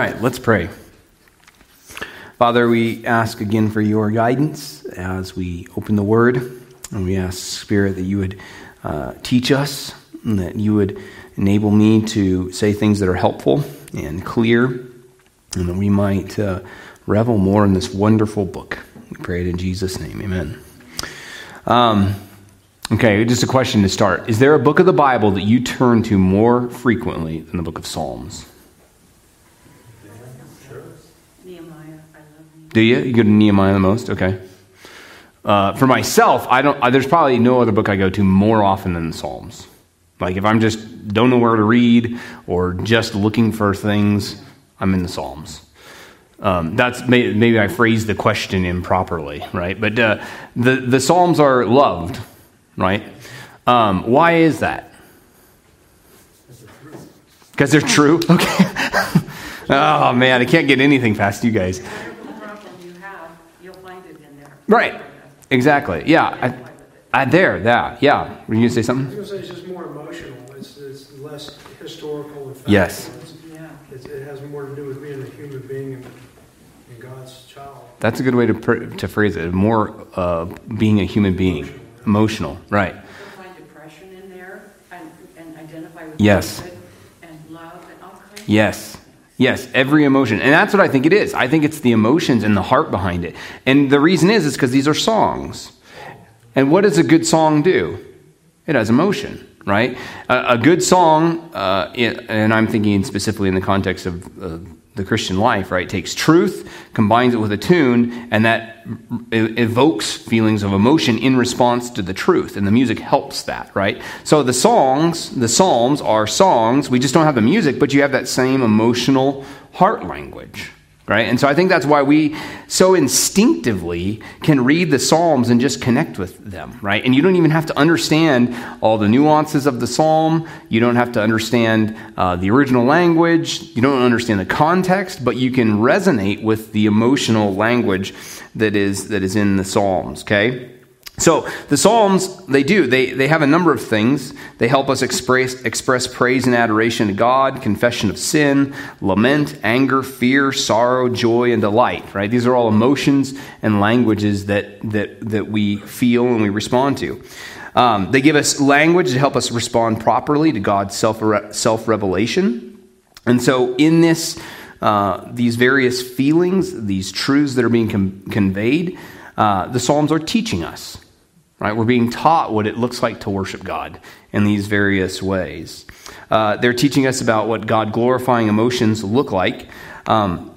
right, let's pray. Father, we ask again for your guidance as we open the word, and we ask, Spirit, that you would uh, teach us, and that you would enable me to say things that are helpful and clear, and that we might uh, revel more in this wonderful book. We pray it in Jesus' name. Amen. Um, okay, just a question to start. Is there a book of the Bible that you turn to more frequently than the book of Psalms? Do you? You go to Nehemiah the most? Okay. Uh, for myself, I don't. I, there's probably no other book I go to more often than the Psalms. Like if I'm just don't know where to read or just looking for things, I'm in the Psalms. Um, that's maybe, maybe I phrased the question improperly, right? But uh, the the Psalms are loved, right? Um, why is that? Because they're true. Okay. oh man, I can't get anything past you guys. Right. Exactly. Yeah. I, I, there, that. Yeah. Were you going to say something? I was going to say it's just more emotional. It's, it's less historical and factual. Yes. It's, it has more to do with being a human being and, and God's child. That's a good way to, pr- to phrase it. More uh, being a human being. Emotional. emotional. Right. Find depression in there and, and identify with yes. and love and all kinds Yes. Yes, every emotion. And that's what I think it is. I think it's the emotions and the heart behind it. And the reason is is because these are songs. And what does a good song do? It has emotion, right? A, a good song, uh, and I'm thinking specifically in the context of uh, the Christian life, right? Takes truth, combines it with a tune, and that evokes feelings of emotion in response to the truth. And the music helps that, right? So the songs, the Psalms are songs. We just don't have the music, but you have that same emotional heart language right? And so I think that's why we so instinctively can read the Psalms and just connect with them, right? And you don't even have to understand all the nuances of the Psalm. You don't have to understand uh, the original language. You don't understand the context, but you can resonate with the emotional language that is that is in the Psalms, okay? So the Psalms, they do. They, they have a number of things. They help us express, express praise and adoration to God, confession of sin, lament, anger, fear, sorrow, joy, and delight. Right? These are all emotions and languages that, that, that we feel and we respond to. Um, they give us language to help us respond properly to God's self revelation. And so in this, uh, these various feelings, these truths that are being com- conveyed, uh, the Psalms are teaching us right? We're being taught what it looks like to worship God in these various ways. Uh, they're teaching us about what God glorifying emotions look like. Um,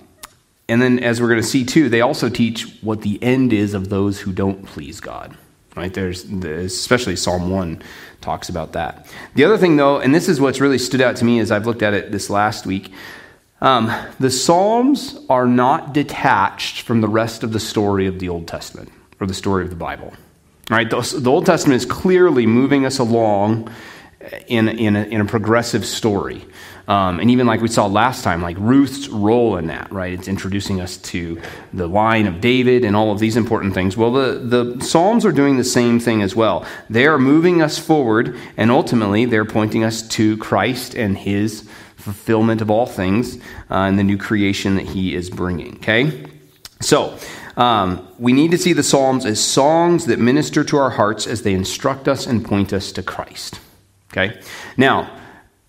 and then, as we're going to see too, they also teach what the end is of those who don't please God. Right? There's, especially Psalm 1 talks about that. The other thing, though, and this is what's really stood out to me as I've looked at it this last week, um, the Psalms are not detached from the rest of the story of the Old Testament or the story of the Bible. Right? The, Old Testament is clearly moving us along in, in, a, in a progressive story. Um, and even like we saw last time, like Ruth's role in that, right? It's introducing us to the line of David and all of these important things. Well, the, the Psalms are doing the same thing as well. They are moving us forward, and ultimately, they're pointing us to Christ and his fulfillment of all things uh, and the new creation that he is bringing, okay? So, um, we need to see the Psalms as songs that minister to our hearts as they instruct us and point us to Christ. Okay? Now,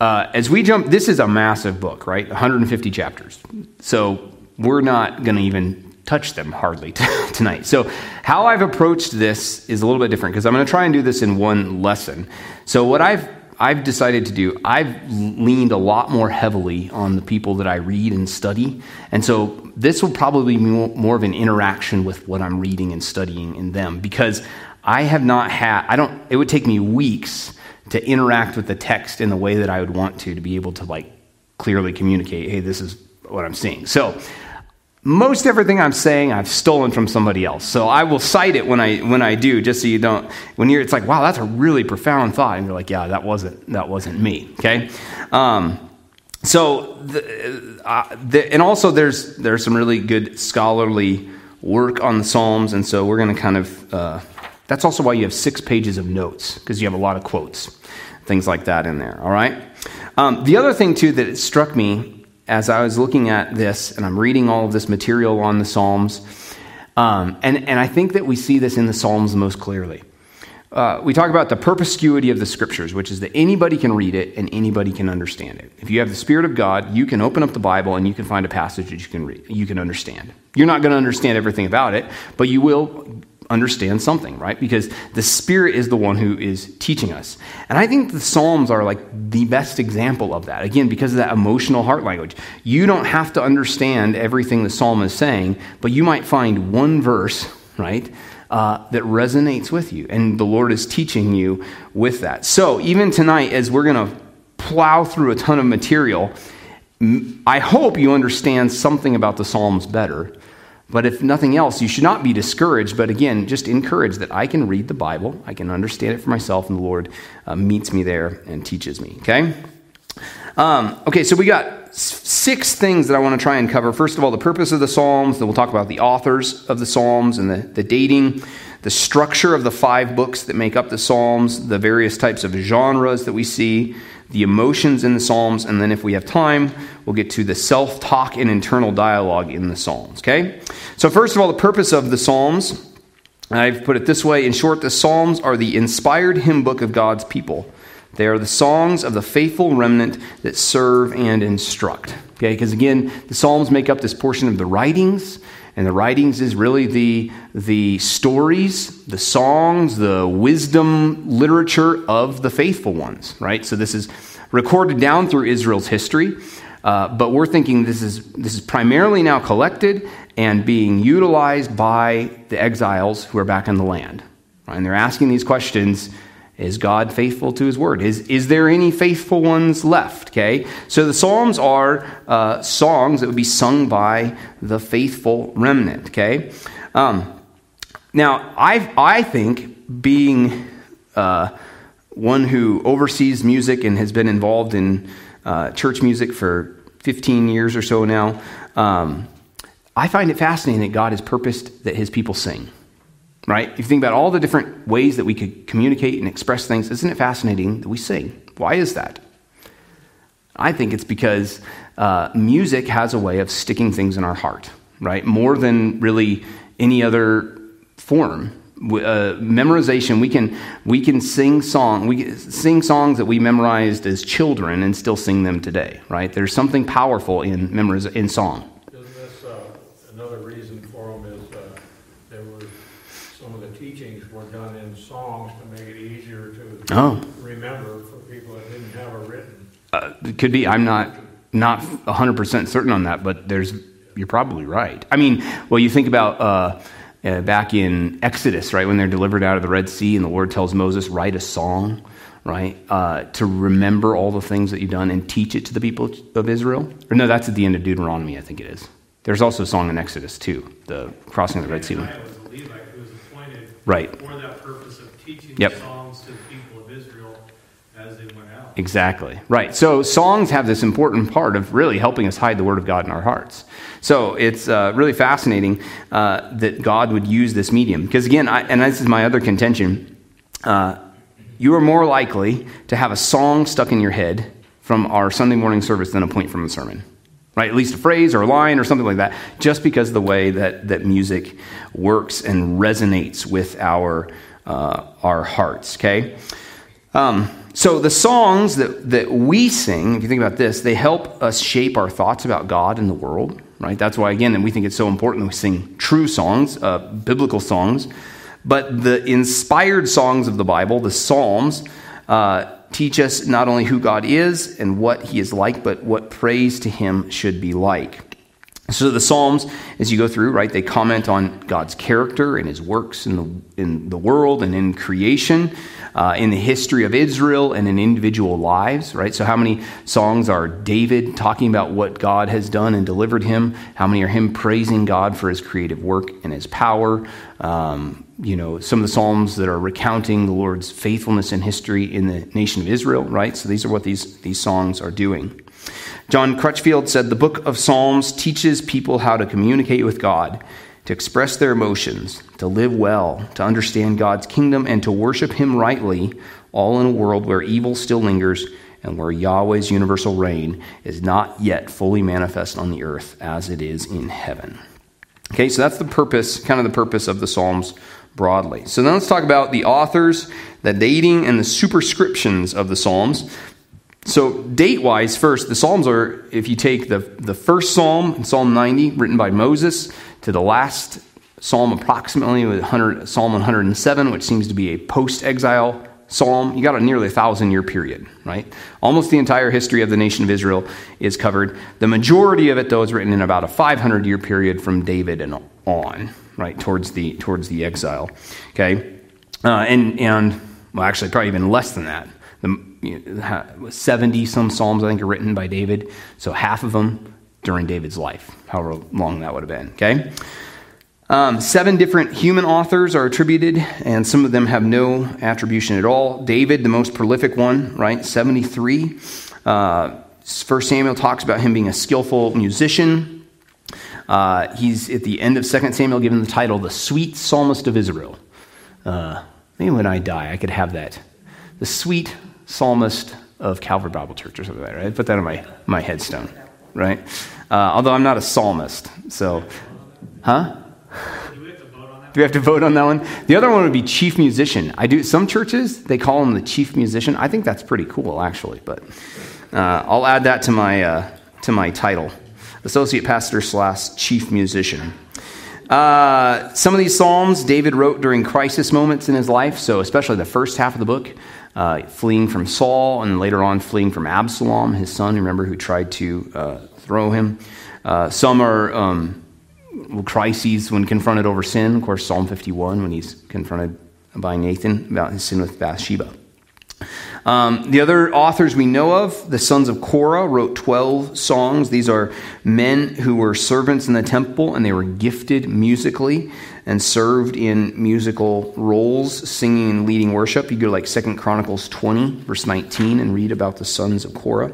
uh, as we jump, this is a massive book, right? 150 chapters. So we're not going to even touch them hardly t- tonight. So, how I've approached this is a little bit different because I'm going to try and do this in one lesson. So, what I've I've decided to do, I've leaned a lot more heavily on the people that I read and study. And so this will probably be more of an interaction with what I'm reading and studying in them because I have not had, I don't, it would take me weeks to interact with the text in the way that I would want to, to be able to like clearly communicate, hey, this is what I'm seeing. So most everything I'm saying I've stolen from somebody else. So I will cite it when I when I do, just so you don't. When you're, it's like, wow, that's a really profound thought, and you're like, yeah, that wasn't that wasn't me. Okay. Um, so, the, uh, the, and also there's there's some really good scholarly work on the Psalms, and so we're going to kind of. Uh, that's also why you have six pages of notes because you have a lot of quotes, things like that in there. All right. Um, the other thing too that struck me as I was looking at this and I'm reading all of this material on the Psalms, um, and, and I think that we see this in the Psalms most clearly. Uh, we talk about the perspicuity of the scriptures, which is that anybody can read it and anybody can understand it. If you have the Spirit of God, you can open up the Bible and you can find a passage that you can read, you can understand. You're not going to understand everything about it, but you will understand something, right? Because the Spirit is the one who is teaching us. And I think the Psalms are like the best example of that. Again, because of that emotional heart language. You don't have to understand everything the Psalm is saying, but you might find one verse, right? Uh, that resonates with you, and the Lord is teaching you with that. So, even tonight, as we're going to plow through a ton of material, I hope you understand something about the Psalms better but if nothing else, you should not be discouraged, but again, just encouraged that I can read the Bible, I can understand it for myself, and the Lord uh, meets me there and teaches me, okay? Um, okay, so we got six things that I want to try and cover. First of all, the purpose of the Psalms, then we'll talk about the authors of the Psalms and the, the dating, the structure of the five books that make up the Psalms, the various types of genres that we see, the emotions in the Psalms, and then if we have time, we'll get to the self talk and internal dialogue in the Psalms. Okay? So, first of all, the purpose of the Psalms, I've put it this way in short, the Psalms are the inspired hymn book of God's people. They are the songs of the faithful remnant that serve and instruct. Okay, because again, the Psalms make up this portion of the writings, and the writings is really the, the stories, the songs, the wisdom literature of the faithful ones, right? So this is recorded down through Israel's history. Uh, but we're thinking this is, this is primarily now collected and being utilized by the exiles who are back in the land. Right? And they're asking these questions Is God faithful to his word? Is, is there any faithful ones left? Okay? So the Psalms are uh, songs that would be sung by the faithful remnant. Okay? Um, now, I, I think being uh, one who oversees music and has been involved in uh, church music for 15 years or so now. Um, I find it fascinating that God has purposed that his people sing. Right? If you think about all the different ways that we could communicate and express things, isn't it fascinating that we sing? Why is that? I think it's because uh, music has a way of sticking things in our heart, right? More than really any other form uh, memorization we can we can sing song we sing songs that we memorized as children and still sing them today right there's something powerful in memoriz- in song Isn't this uh, another reason for them is uh, there were some of the teachings were done in songs to make it easier to oh. remember for people that didn't have it written. Uh, it could be i'm not not 100% certain on that but there's you're probably right i mean well you think about uh, uh, back in Exodus, right, when they're delivered out of the Red Sea, and the Lord tells Moses, write a song, right, uh, to remember all the things that you've done and teach it to the people of Israel. Or no, that's at the end of Deuteronomy, I think it is. There's also a song in Exodus too, the crossing of the Red Sea. was a Levite who was appointed right. for that purpose of teaching yep. songs to the people of Israel as they went out. Exactly. Right. So songs have this important part of really helping us hide the Word of God in our hearts. So it's uh, really fascinating uh, that God would use this medium. Because again, I, and this is my other contention, uh, you are more likely to have a song stuck in your head from our Sunday morning service than a point from the sermon. Right? At least a phrase or a line or something like that, just because of the way that, that music works and resonates with our, uh, our hearts. Okay? Um, so the songs that, that we sing, if you think about this, they help us shape our thoughts about God and the world right? That's why, again, and we think it's so important that we sing true songs, uh, biblical songs. But the inspired songs of the Bible, the Psalms, uh, teach us not only who God is and what he is like, but what praise to him should be like. So the Psalms, as you go through, right, they comment on God's character and his works in the, in the world and in creation uh, in the history of Israel and in individual lives, right? So, how many songs are David talking about what God has done and delivered him? How many are him praising God for his creative work and his power? Um, you know, some of the Psalms that are recounting the Lord's faithfulness and history in the nation of Israel, right? So, these are what these, these songs are doing. John Crutchfield said the book of Psalms teaches people how to communicate with God to express their emotions, to live well, to understand God's kingdom, and to worship Him rightly, all in a world where evil still lingers and where Yahweh's universal reign is not yet fully manifest on the earth as it is in heaven. Okay, so that's the purpose, kind of the purpose of the Psalms broadly. So now let's talk about the authors, the dating, and the superscriptions of the Psalms. So, date wise, first, the Psalms are, if you take the, the first Psalm, Psalm 90, written by Moses, to the last Psalm, approximately 100, Psalm 107, which seems to be a post exile psalm, you got a nearly thousand year period, right? Almost the entire history of the nation of Israel is covered. The majority of it, though, is written in about a 500 year period from David and on, right, towards the, towards the exile. Okay? Uh, and, and, well, actually, probably even less than that. The, 70 some Psalms, I think, are written by David. So half of them during David's life, however long that would have been. Okay? Um, seven different human authors are attributed, and some of them have no attribution at all. David, the most prolific one, right? 73. Uh, First Samuel talks about him being a skillful musician. Uh, he's at the end of Second Samuel given the title the sweet psalmist of Israel. Uh, maybe when I die, I could have that. The sweet psalmist of Calvary Bible Church or something like that, right? Put that on my, my headstone, right? Uh, although I'm not a psalmist, so, huh? Do we have to vote on that one? The other one would be chief musician. I do some churches they call him the chief musician. I think that's pretty cool actually, but uh, I'll add that to my uh, to my title, associate pastor slash chief musician. Uh, some of these psalms David wrote during crisis moments in his life, so especially the first half of the book, uh, fleeing from Saul and later on fleeing from Absalom, his son. Remember who tried to uh, throw him. Uh, some are. Um, crises when confronted over sin. Of course, Psalm 51 when he's confronted by Nathan about his sin with Bathsheba. Um, the other authors we know of, the sons of Korah, wrote 12 songs. These are men who were servants in the temple and they were gifted musically and served in musical roles, singing and leading worship. You go to like 2 Chronicles 20, verse 19, and read about the sons of Korah.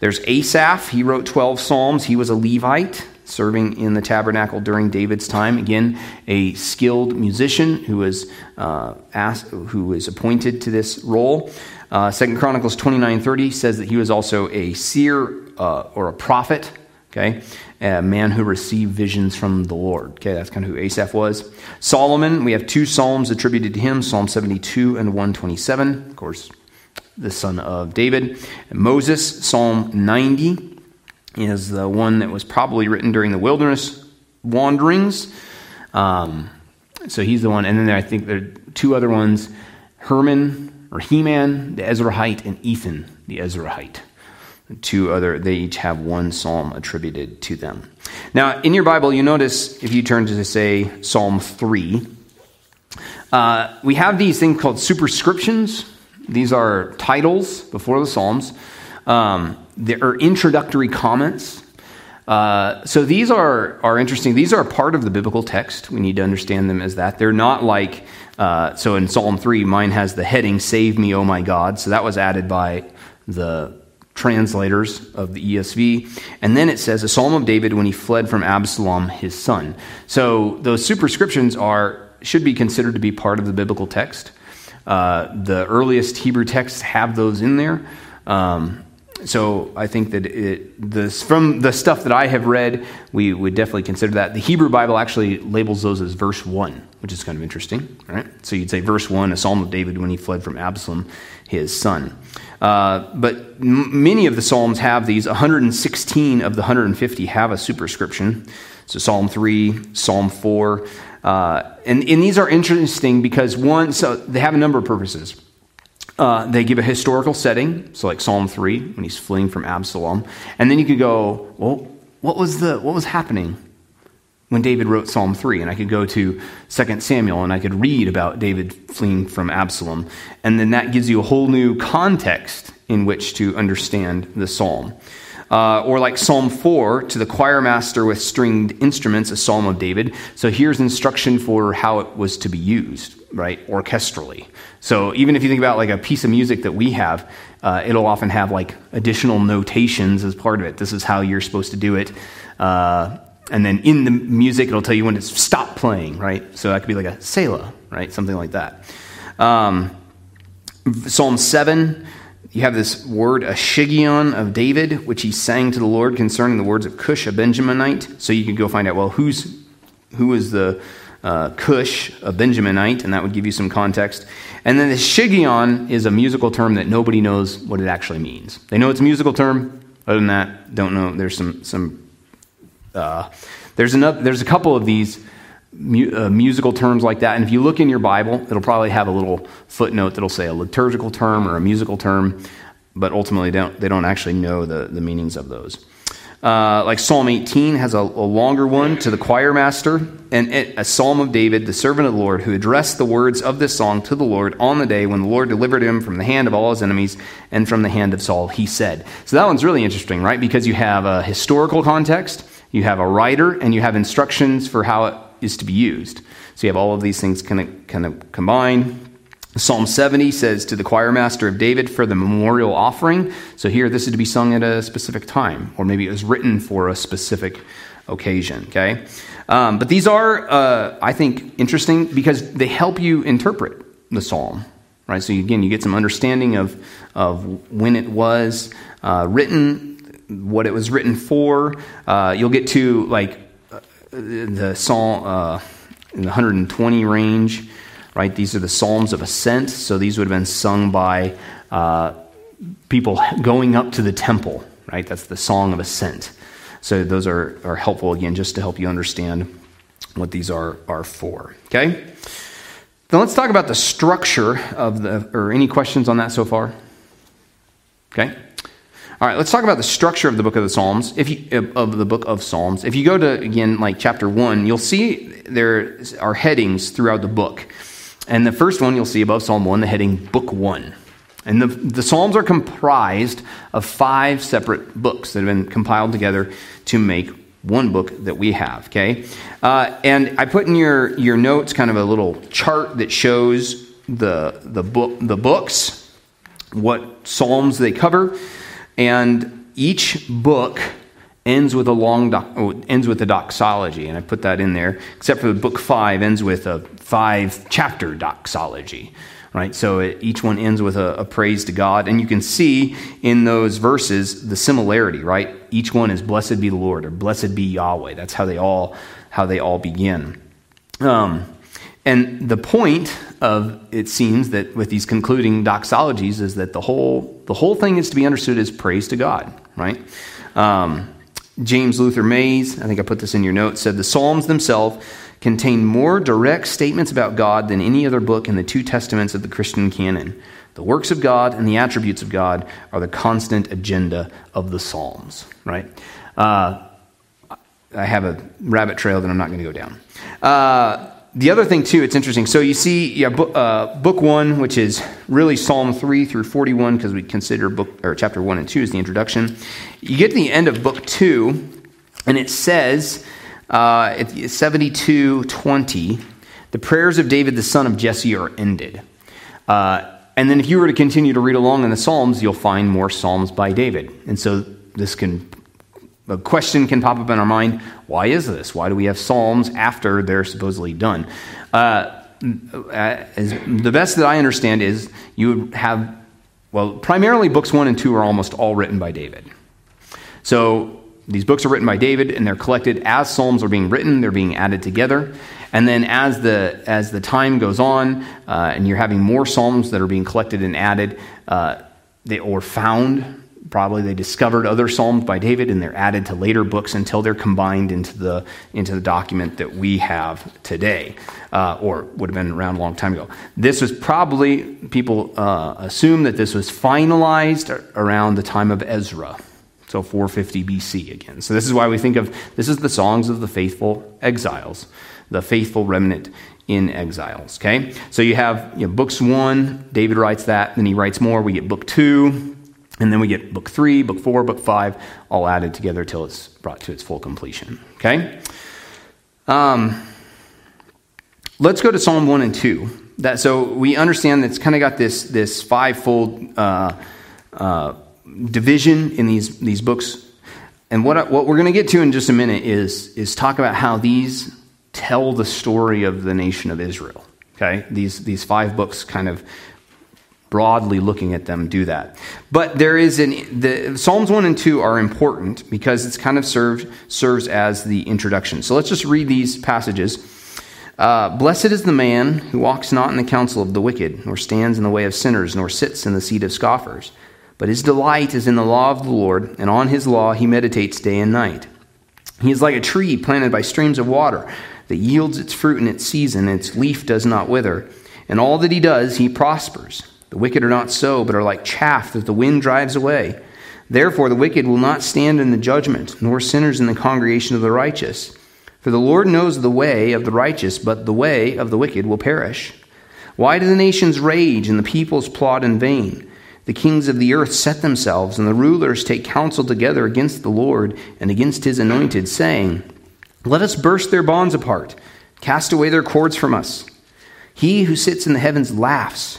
There's Asaph. He wrote 12 psalms. He was a Levite serving in the tabernacle during David's time. Again, a skilled musician who was, uh, asked, who was appointed to this role. Uh, Second Chronicles 29.30 says that he was also a seer uh, or a prophet, okay, a man who received visions from the Lord. Okay, that's kind of who Asaph was. Solomon, we have two psalms attributed to him, Psalm 72 and 127, of course, the son of David. Moses, Psalm 90, is the one that was probably written during the wilderness wanderings. Um, so he's the one. And then there, I think there are two other ones Herman or Heman, the Ezrahite, and Ethan, the Ezrahite. two other, they each have one psalm attributed to them. Now, in your Bible, you notice if you turn to, say, Psalm 3, uh, we have these things called superscriptions. These are titles before the Psalms. Um, there are introductory comments. Uh, so these are, are interesting. These are part of the biblical text. We need to understand them as that. They're not like, uh, so in Psalm 3, mine has the heading, Save Me, O my God. So that was added by the translators of the ESV. And then it says, a psalm of David when he fled from Absalom, his son. So those superscriptions are, should be considered to be part of the biblical text. Uh, the earliest Hebrew texts have those in there. Um, so I think that it, this, from the stuff that I have read, we would definitely consider that. The Hebrew Bible actually labels those as verse 1, which is kind of interesting. Right? So you'd say verse 1, a psalm of David when he fled from Absalom, his son. Uh, but m- many of the psalms have these. 116 of the 150 have a superscription. So Psalm 3, Psalm 4. Uh, and, and these are interesting because, one, so they have a number of purposes. Uh, they give a historical setting, so like Psalm 3, when he's fleeing from Absalom. And then you could go, well, what was, the, what was happening when David wrote Psalm 3? And I could go to 2 Samuel and I could read about David fleeing from Absalom. And then that gives you a whole new context in which to understand the psalm. Uh, or like Psalm 4, to the choir master with stringed instruments, a psalm of David. So here's instruction for how it was to be used, right, orchestrally. So even if you think about like a piece of music that we have, uh, it'll often have like additional notations as part of it. This is how you're supposed to do it. Uh, and then in the music, it'll tell you when to stop playing, right? So that could be like a Selah, right? Something like that. Um, Psalm 7, you have this word, a shiggaion of David, which he sang to the Lord concerning the words of Cush, a Benjaminite. So you can go find out, well, who's, who is the uh, Cush, a Benjaminite, and that would give you some context. And then the Shiggaion is a musical term that nobody knows what it actually means. They know it's a musical term. Other than that, don't know. There's some, some uh, there's, enough, there's a couple of these mu- uh, musical terms like that. And if you look in your Bible, it'll probably have a little footnote that'll say a liturgical term or a musical term, but ultimately they don't, they don't actually know the, the meanings of those. Uh, like Psalm 18 has a, a, longer one to the choir master, and a psalm of David, the servant of the Lord, who addressed the words of this song to the Lord on the day when the Lord delivered him from the hand of all his enemies and from the hand of Saul. He said. So that one's really interesting, right? Because you have a historical context, you have a writer, and you have instructions for how it is to be used. So you have all of these things kind of, kind of combined. Psalm 70 says to the choir master of David for the memorial offering. So here, this is to be sung at a specific time, or maybe it was written for a specific occasion. Okay, um, but these are, uh, I think, interesting because they help you interpret the psalm. Right. So again, you get some understanding of of when it was uh, written, what it was written for. Uh, you'll get to like the psalm uh, in the 120 range, right? These are the psalms of ascent. So these would have been sung by uh, people going up to the temple, right? That's the song of ascent. So those are, are helpful again, just to help you understand what these are are for. Okay. Then let's talk about the structure of the, or any questions on that so far? Okay. All right, let's talk about the structure of the book of the Psalms. If you, of the book of Psalms, if you go to again like chapter one, you'll see there are headings throughout the book, and the first one you'll see above Psalm one, the heading Book One, and the the Psalms are comprised of five separate books that have been compiled together to make one book that we have. Okay, uh, and I put in your your notes kind of a little chart that shows the the book the books, what Psalms they cover. And each book ends with a long doc, oh, ends with a doxology, and I put that in there. Except for the book five ends with a five chapter doxology, right? So it, each one ends with a, a praise to God, and you can see in those verses the similarity, right? Each one is "Blessed be the Lord" or "Blessed be Yahweh." That's how they all how they all begin. Um, and the point of it seems that with these concluding doxologies is that the whole the whole thing is to be understood as praise to God, right? Um, James Luther Mays, I think I put this in your notes, said the Psalms themselves contain more direct statements about God than any other book in the two testaments of the Christian canon. The works of God and the attributes of God are the constant agenda of the Psalms, right? Uh, I have a rabbit trail that I'm not going to go down. Uh, the other thing too, it's interesting. So you see, yeah, book, uh, book one, which is really Psalm three through forty-one, because we consider book or chapter one and two is the introduction. You get to the end of book two, and it says, uh, seventy-two twenty, the prayers of David the son of Jesse are ended. Uh, and then if you were to continue to read along in the Psalms, you'll find more Psalms by David. And so this can a question can pop up in our mind why is this? Why do we have Psalms after they're supposedly done? Uh, as, the best that I understand is you have, well, primarily books one and two are almost all written by David. So these books are written by David and they're collected as Psalms are being written, they're being added together. And then as the, as the time goes on uh, and you're having more Psalms that are being collected and added, uh, they, or found Probably they discovered other psalms by David and they're added to later books until they're combined into the, into the document that we have today, uh, or would have been around a long time ago. This was probably, people uh, assume that this was finalized around the time of Ezra. So 450 BC again. So this is why we think of this is the songs of the faithful exiles, the faithful remnant in exiles. Okay, so you have you know, books one, David writes that, then he writes more. We get book two, and then we get book three, book four, book five, all added together till it's brought to its full completion. Okay? Um, let's go to Psalm 1 and 2. That, so we understand that it's kind of got this, this fivefold uh, uh, division in these, these books. And what, what we're going to get to in just a minute is, is talk about how these tell the story of the nation of Israel. Okay? These, these five books kind of broadly looking at them do that. But there is an the Psalms 1 and 2 are important because it's kind of served serves as the introduction. So let's just read these passages. Uh, Blessed is the man who walks not in the counsel of the wicked, nor stands in the way of sinners, nor sits in the seat of scoffers. But his delight is in the law of the Lord, and on his law he meditates day and night. He is like a tree planted by streams of water that yields its fruit in its season, and its leaf does not wither. And all that he does, he prospers. The wicked are not so, but are like chaff that the wind drives away. Therefore, the wicked will not stand in the judgment, nor sinners in the congregation of the righteous. For the Lord knows the way of the righteous, but the way of the wicked will perish. Why do the nations rage and the peoples plot in vain? The kings of the earth set themselves, and the rulers take counsel together against the Lord and against his anointed, saying, Let us burst their bonds apart, cast away their cords from us. He who sits in the heavens laughs.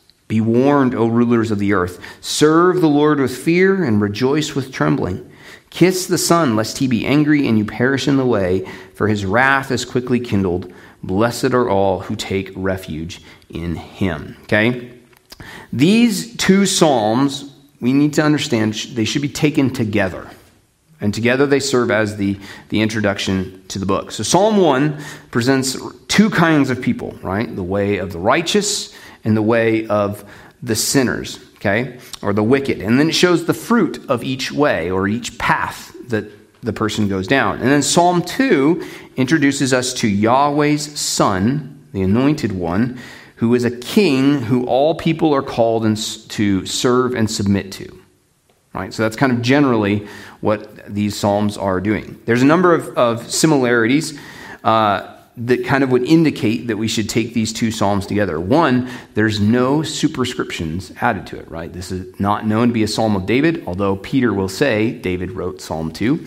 Be warned, O rulers of the earth. Serve the Lord with fear and rejoice with trembling. Kiss the Son, lest he be angry and you perish in the way, for his wrath is quickly kindled. Blessed are all who take refuge in him. Okay? These two Psalms, we need to understand, they should be taken together. And together they serve as the, the introduction to the book. So Psalm 1 presents two kinds of people, right? The way of the righteous in the way of the sinners, okay, or the wicked. And then it shows the fruit of each way or each path that the person goes down. And then Psalm 2 introduces us to Yahweh's Son, the anointed one, who is a king who all people are called to serve and submit to. Right? So that's kind of generally what these Psalms are doing. There's a number of, of similarities. Uh, that kind of would indicate that we should take these two psalms together. One, there's no superscriptions added to it, right? This is not known to be a psalm of David, although Peter will say David wrote Psalm 2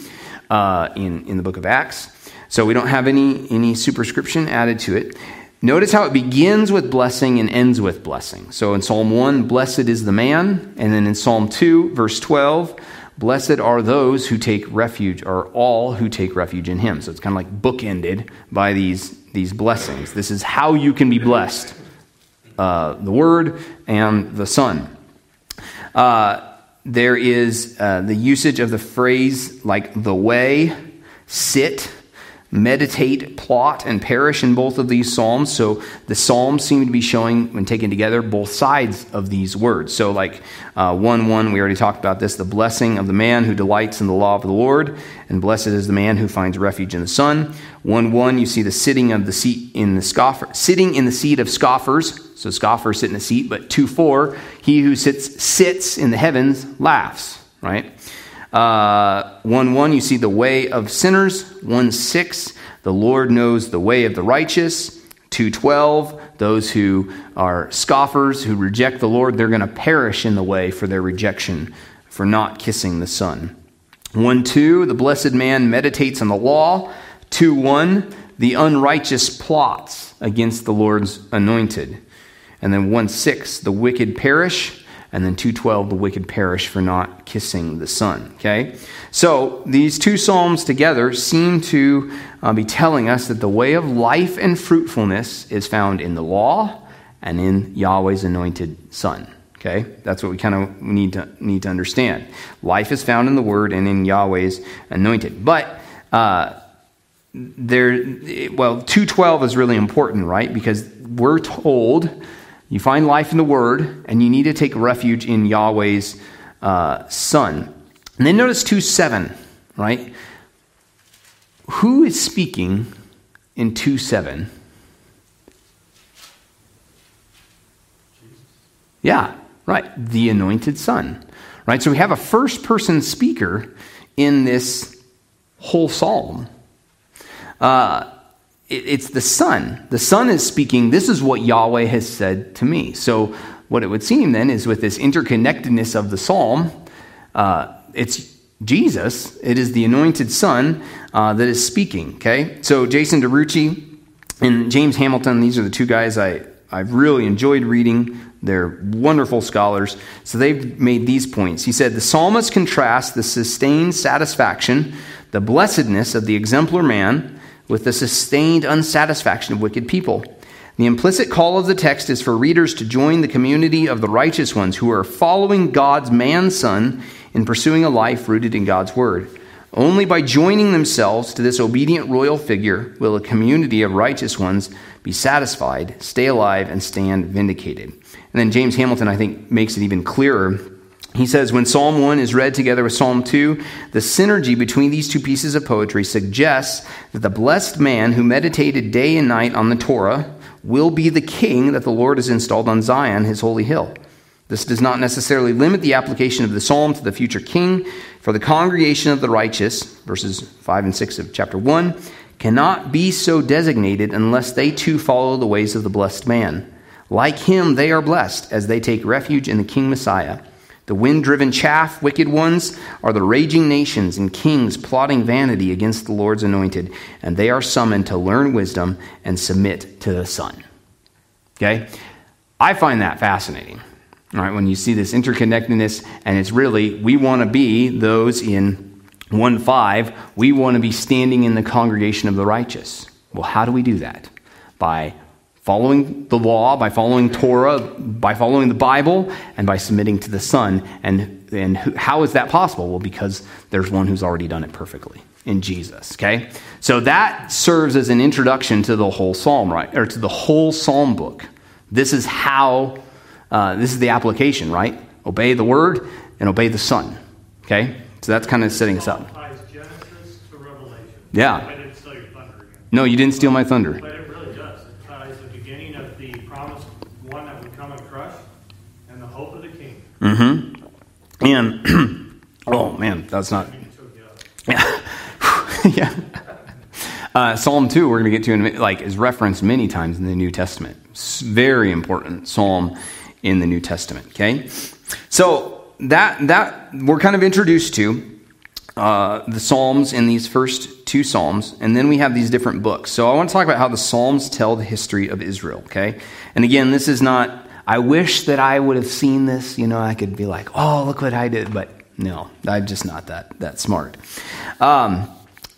uh, in, in the book of Acts. So we don't have any, any superscription added to it. Notice how it begins with blessing and ends with blessing. So in Psalm 1, blessed is the man. And then in Psalm 2, verse 12, Blessed are those who take refuge, or all who take refuge in him. So it's kind of like bookended by these, these blessings. This is how you can be blessed uh, the Word and the Son. Uh, there is uh, the usage of the phrase like the way, sit, meditate, plot, and perish in both of these psalms. So the psalms seem to be showing, when taken together, both sides of these words. So, like uh, 1 1, we already talked about this the blessing of the man who delights in the law of the Lord, and blessed is the man who finds refuge in the Son. 1 1, you see the sitting of the seat in the scoffer, sitting in the seat of scoffers. So scoffers sit in a seat, but 2 4, he who sits sits in the heavens laughs, right? Uh, 1 1, you see the way of sinners. 1 6, the Lord knows the way of the righteous. 212, those who are scoffers, who reject the Lord, they're going to perish in the way for their rejection, for not kissing the Son. 1 2, the blessed man meditates on the law. 2 1, the unrighteous plots against the Lord's anointed. And then 1 6, the wicked perish and then 212 the wicked perish for not kissing the son okay? So these two psalms together seem to uh, be telling us that the way of life and fruitfulness is found in the law and in yahweh's anointed son okay? That's what we kind of need to need to understand. Life is found in the word and in yahweh's anointed. But uh, there well 212 is really important right? Because we're told you find life in the Word, and you need to take refuge in Yahweh's uh, Son. And then notice 2 7, right? Who is speaking in 2 7? Yeah, right. The anointed Son. Right? So we have a first person speaker in this whole psalm. Uh, it's the Son. The Son is speaking, this is what Yahweh has said to me. So what it would seem then is with this interconnectedness of the psalm, uh, it's Jesus, it is the anointed son uh, that is speaking. Okay? So Jason DeRouchie and James Hamilton, these are the two guys I, I've really enjoyed reading. They're wonderful scholars. So they've made these points. He said the psalmist contrasts the sustained satisfaction, the blessedness of the exemplar man, with the sustained unsatisfaction of wicked people. The implicit call of the text is for readers to join the community of the righteous ones who are following God's man son in pursuing a life rooted in God's word. Only by joining themselves to this obedient royal figure will a community of righteous ones be satisfied, stay alive, and stand vindicated. And then James Hamilton, I think, makes it even clearer. He says, when Psalm 1 is read together with Psalm 2, the synergy between these two pieces of poetry suggests that the blessed man who meditated day and night on the Torah will be the king that the Lord has installed on Zion, his holy hill. This does not necessarily limit the application of the psalm to the future king, for the congregation of the righteous, verses 5 and 6 of chapter 1, cannot be so designated unless they too follow the ways of the blessed man. Like him, they are blessed as they take refuge in the King Messiah. The wind driven chaff, wicked ones, are the raging nations and kings plotting vanity against the Lord's anointed, and they are summoned to learn wisdom and submit to the Son. Okay? I find that fascinating. All right, when you see this interconnectedness, and it's really, we want to be those in 1 5, we want to be standing in the congregation of the righteous. Well, how do we do that? By following the law, by following Torah, by following the Bible, and by submitting to the Son. And, and how is that possible? Well, because there's one who's already done it perfectly in Jesus, okay? So that serves as an introduction to the whole psalm, right? Or to the whole psalm book. This is how, uh, this is the application, right? Obey the word and obey the Son, okay? So that's kind of setting us up. Yeah. No, you didn't steal my thunder. Mm-hmm. And oh man, that's not. Yeah, yeah. Uh, Psalm two, we're going to get to in like is referenced many times in the New Testament. It's very important psalm in the New Testament. Okay, so that that we're kind of introduced to uh, the Psalms in these first two Psalms, and then we have these different books. So I want to talk about how the Psalms tell the history of Israel. Okay, and again, this is not I wish that I would have seen this. You know, I could be like, oh, look what I did. But no, I'm just not that, that smart. Um,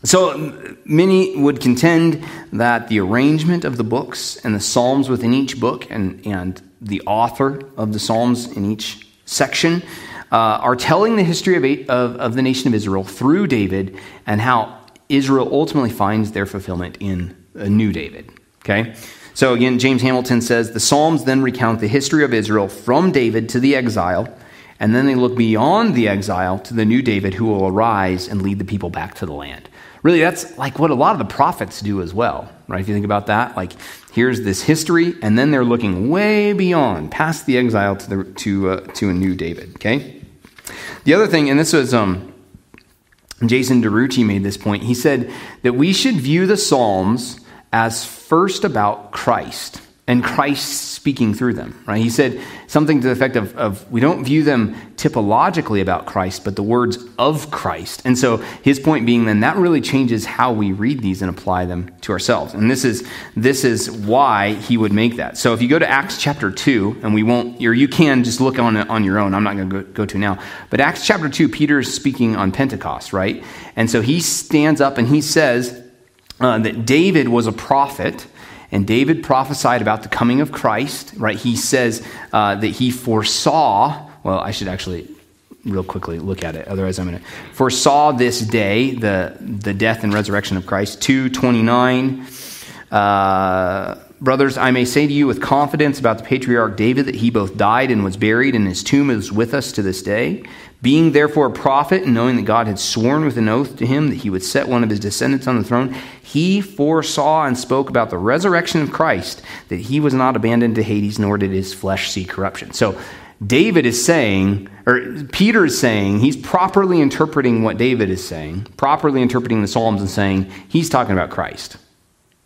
so many would contend that the arrangement of the books and the Psalms within each book and, and the author of the Psalms in each section uh, are telling the history of, of, of the nation of Israel through David and how Israel ultimately finds their fulfillment in a new David. Okay? So again, James Hamilton says the Psalms then recount the history of Israel from David to the exile, and then they look beyond the exile to the new David who will arise and lead the people back to the land. Really, that's like what a lot of the prophets do as well, right? If you think about that, like here's this history, and then they're looking way beyond, past the exile to the to uh, to a new David. Okay. The other thing, and this was um, Jason DeRouchie made this point. He said that we should view the Psalms as first about Christ and Christ speaking through them, right? He said something to the effect of, of, we don't view them typologically about Christ, but the words of Christ. And so his point being then that really changes how we read these and apply them to ourselves. And this is this is why he would make that. So if you go to Acts chapter 2, and we won't, or you can just look on it on your own. I'm not going to go to now. But Acts chapter 2, Peter is speaking on Pentecost, right? And so he stands up and he says, uh, that David was a prophet, and David prophesied about the coming of Christ, right? He says uh, that he foresaw, well, I should actually real quickly look at it, otherwise I'm going to, foresaw this day, the, the death and resurrection of Christ. 229. Uh, Brothers, I may say to you with confidence about the patriarch David that he both died and was buried, and his tomb is with us to this day. Being therefore a prophet, and knowing that God had sworn with an oath to him that he would set one of his descendants on the throne, he foresaw and spoke about the resurrection of Christ, that he was not abandoned to Hades, nor did his flesh see corruption. So David is saying, or Peter is saying, he's properly interpreting what David is saying, properly interpreting the Psalms and saying, he's talking about Christ.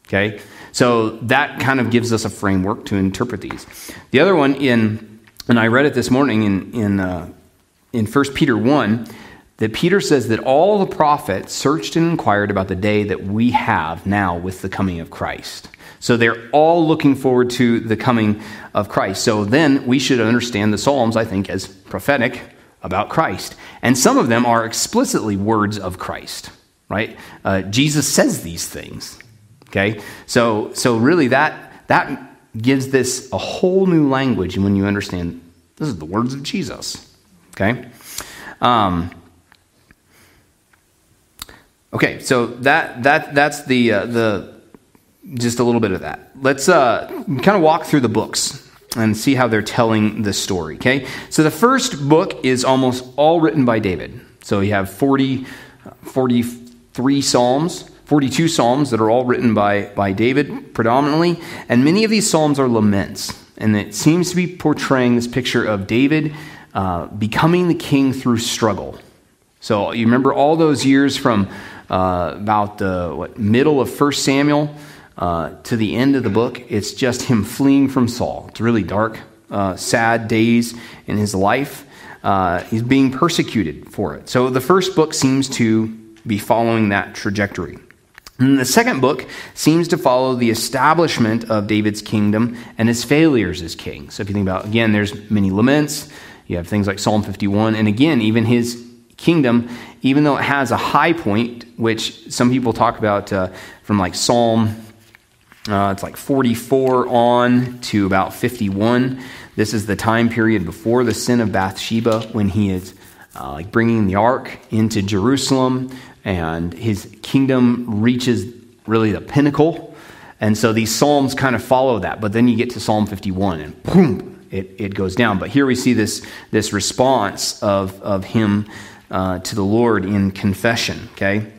Okay? So that kind of gives us a framework to interpret these. The other one in And I read it this morning in, in, uh, in 1 Peter 1 that Peter says that all the prophets searched and inquired about the day that we have now with the coming of Christ. So they're all looking forward to the coming of Christ. So then we should understand the Psalms, I think, as prophetic about Christ. And some of them are explicitly words of Christ, right? Uh, Jesus says these things. Okay? So, so really that, that gives this a whole new language when you understand this is the words of Jesus. Okay? Um, okay, so that, that, that's the, uh, the, just a little bit of that. Let's uh, kind of walk through the books and see how they're telling the story. Okay, so the first book is almost all written by David. So you have 40, 43 Psalms, 42 Psalms that are all written by, by David predominantly, and many of these Psalms are laments. And it seems to be portraying this picture of David uh, becoming the king through struggle. So you remember all those years from uh, about the what, middle of 1 Samuel uh, to the end of the book, it's just him fleeing from Saul. It's really dark, uh, sad days in his life. Uh, he's being persecuted for it. So the first book seems to be following that trajectory. And the second book seems to follow the establishment of David's kingdom and his failures as king. So if you think about, again, there's many laments. You have things like Psalm 51. And again, even his kingdom, even though it has a high point, which some people talk about uh, from like Psalm uh, it's like 44 on to about 51. This is the time period before the sin of Bathsheba when he is uh, like bringing the ark into Jerusalem and his kingdom reaches really the pinnacle. And so these psalms kind of follow that. But then you get to Psalm 51 and boom, it, it goes down. But here we see this, this response of, of him uh, to the Lord in confession, okay?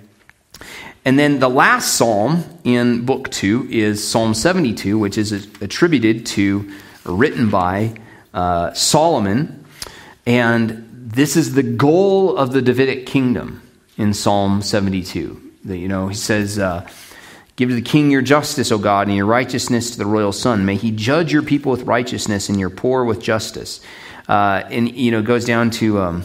And then the last psalm in book two is Psalm 72, which is attributed to, written by uh, Solomon. And this is the goal of the Davidic kingdom in Psalm 72. That, you know, he says, uh, Give to the king your justice, O God, and your righteousness to the royal son. May he judge your people with righteousness and your poor with justice. Uh, and, you know, it goes down to. Um,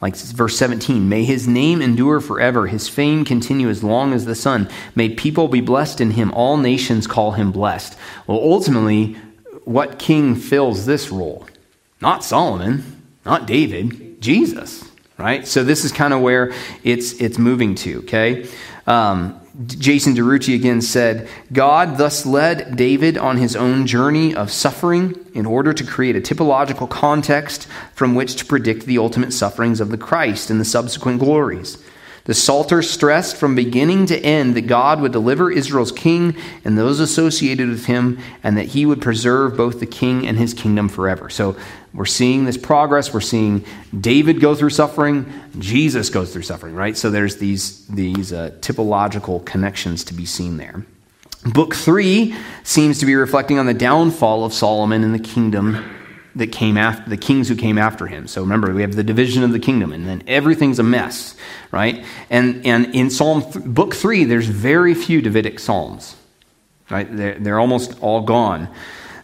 like verse 17, may his name endure forever, his fame continue as long as the sun. May people be blessed in him, all nations call him blessed. Well, ultimately, what king fills this role? Not Solomon, not David, Jesus, right? So this is kind of where it's, it's moving to, okay? Um, Jason DeRouchie again said, God thus led David on his own journey of suffering in order to create a typological context from which to predict the ultimate sufferings of the Christ and the subsequent glories. The Psalter stressed from beginning to end that God would deliver Israel's king and those associated with him, and that he would preserve both the king and his kingdom forever. So we're seeing this progress. We're seeing David go through suffering, Jesus goes through suffering, right? So there's these, these uh, typological connections to be seen there. Book three seems to be reflecting on the downfall of Solomon and the kingdom that came after the kings who came after him. So remember, we have the division of the kingdom, and then everything's a mess, right? And and in Psalm th- book three, there's very few Davidic psalms, right? They're, they're almost all gone.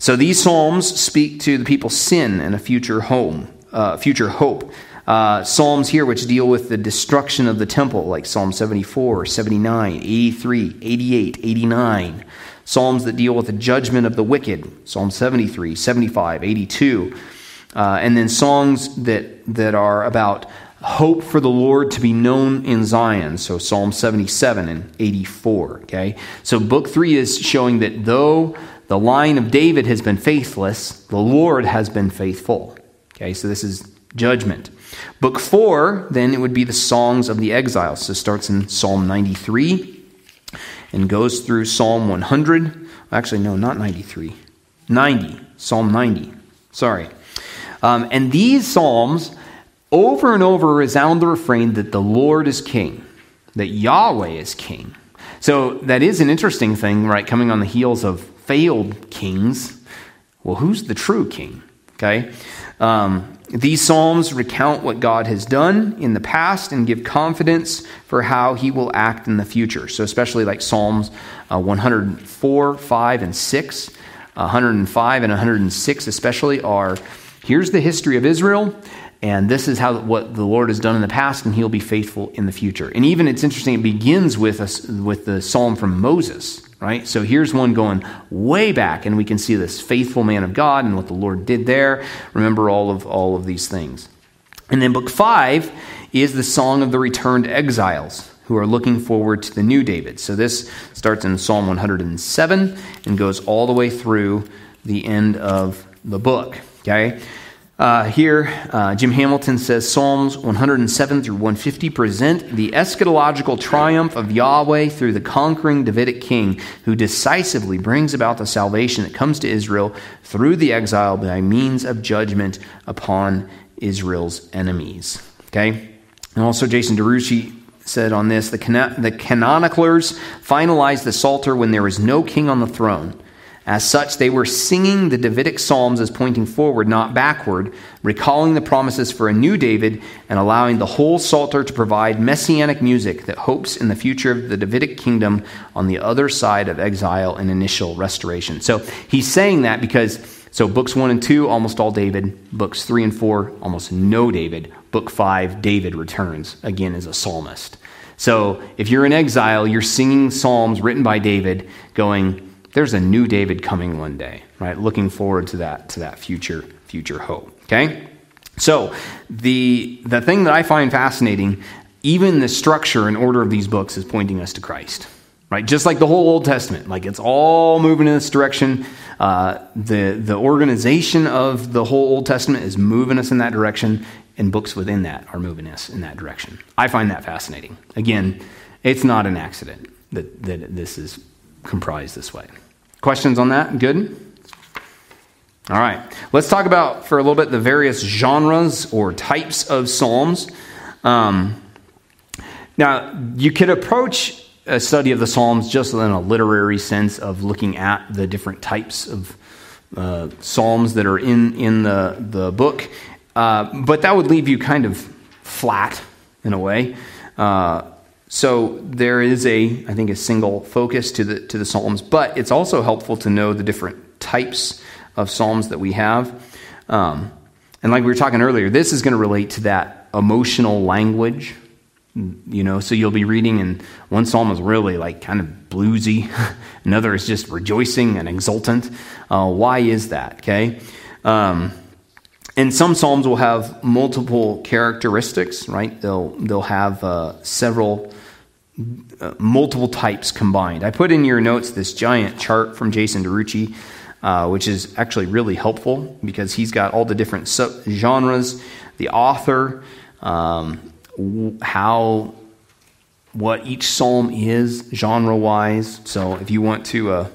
So these psalms speak to the people's sin and a future home, uh, future hope. Uh, psalms here which deal with the destruction of the temple, like Psalm 74, 79, 83, 88, 89. Psalms that deal with the judgment of the wicked, Psalm 73, 75, 82. Uh, and then songs that, that are about hope for the Lord to be known in Zion. So Psalm 77 and 84. Okay? So book three is showing that though the line of David has been faithless, the Lord has been faithful. Okay, so this is judgment. Book four, then it would be the songs of the exiles. So it starts in Psalm 93 and goes through Psalm 100. Actually, no, not 93. 90. Psalm 90. Sorry. Um, and these Psalms, over and over, resound the refrain that the Lord is king, that Yahweh is king. So that is an interesting thing, right? Coming on the heels of failed kings. Well, who's the true king? Okay. Um, these Psalms recount what God has done in the past and give confidence for how he will act in the future. So, especially like Psalms uh, 104, 5, and 6. 105 and 106 especially are here's the history of Israel, and this is how what the Lord has done in the past, and He'll be faithful in the future. And even it's interesting; it begins with a, with the psalm from Moses, right? So here's one going way back, and we can see this faithful man of God and what the Lord did there. Remember all of all of these things. And then book five is the song of the returned exiles who are looking forward to the new David. So this starts in Psalm 107 and goes all the way through the end of the book. Okay? Uh, here, uh, Jim Hamilton says Psalms 107 through 150 present the eschatological triumph of Yahweh through the conquering Davidic king who decisively brings about the salvation that comes to Israel through the exile by means of judgment upon Israel's enemies. Okay? And also, Jason DeRouchie said on this the, the canoniclers finalized the Psalter when there was no king on the throne. As such, they were singing the Davidic Psalms as pointing forward, not backward, recalling the promises for a new David and allowing the whole Psalter to provide messianic music that hopes in the future of the Davidic kingdom on the other side of exile and initial restoration. So he's saying that because, so books one and two, almost all David. Books three and four, almost no David. Book five, David returns, again as a psalmist. So if you're in exile, you're singing psalms written by David, going, there's a new David coming one day, right? Looking forward to that, to that future, future hope. Okay? So the the thing that I find fascinating, even the structure and order of these books is pointing us to Christ. Right? Just like the whole Old Testament. Like it's all moving in this direction. Uh, the the organization of the whole Old Testament is moving us in that direction, and books within that are moving us in that direction. I find that fascinating. Again, it's not an accident that, that this is comprised this way. Questions on that? Good? All right. Let's talk about, for a little bit, the various genres or types of Psalms. Um, now, you could approach a study of the Psalms just in a literary sense of looking at the different types of uh, Psalms that are in, in the, the book, uh, but that would leave you kind of flat in a way. Uh, so there is a, I think, a single focus to the to the psalms, but it's also helpful to know the different types of psalms that we have. Um, and like we were talking earlier, this is going to relate to that emotional language. You know, so you'll be reading, and one psalm is really like kind of bluesy, another is just rejoicing and exultant. Uh, why is that? Okay. Um, and some psalms will have multiple characteristics, right? They'll they'll have uh, several multiple types combined. I put in your notes this giant chart from Jason DeRouchie, uh, which is actually really helpful because he's got all the different genres, the author, um, how, what each psalm is genre wise. So if you want to uh,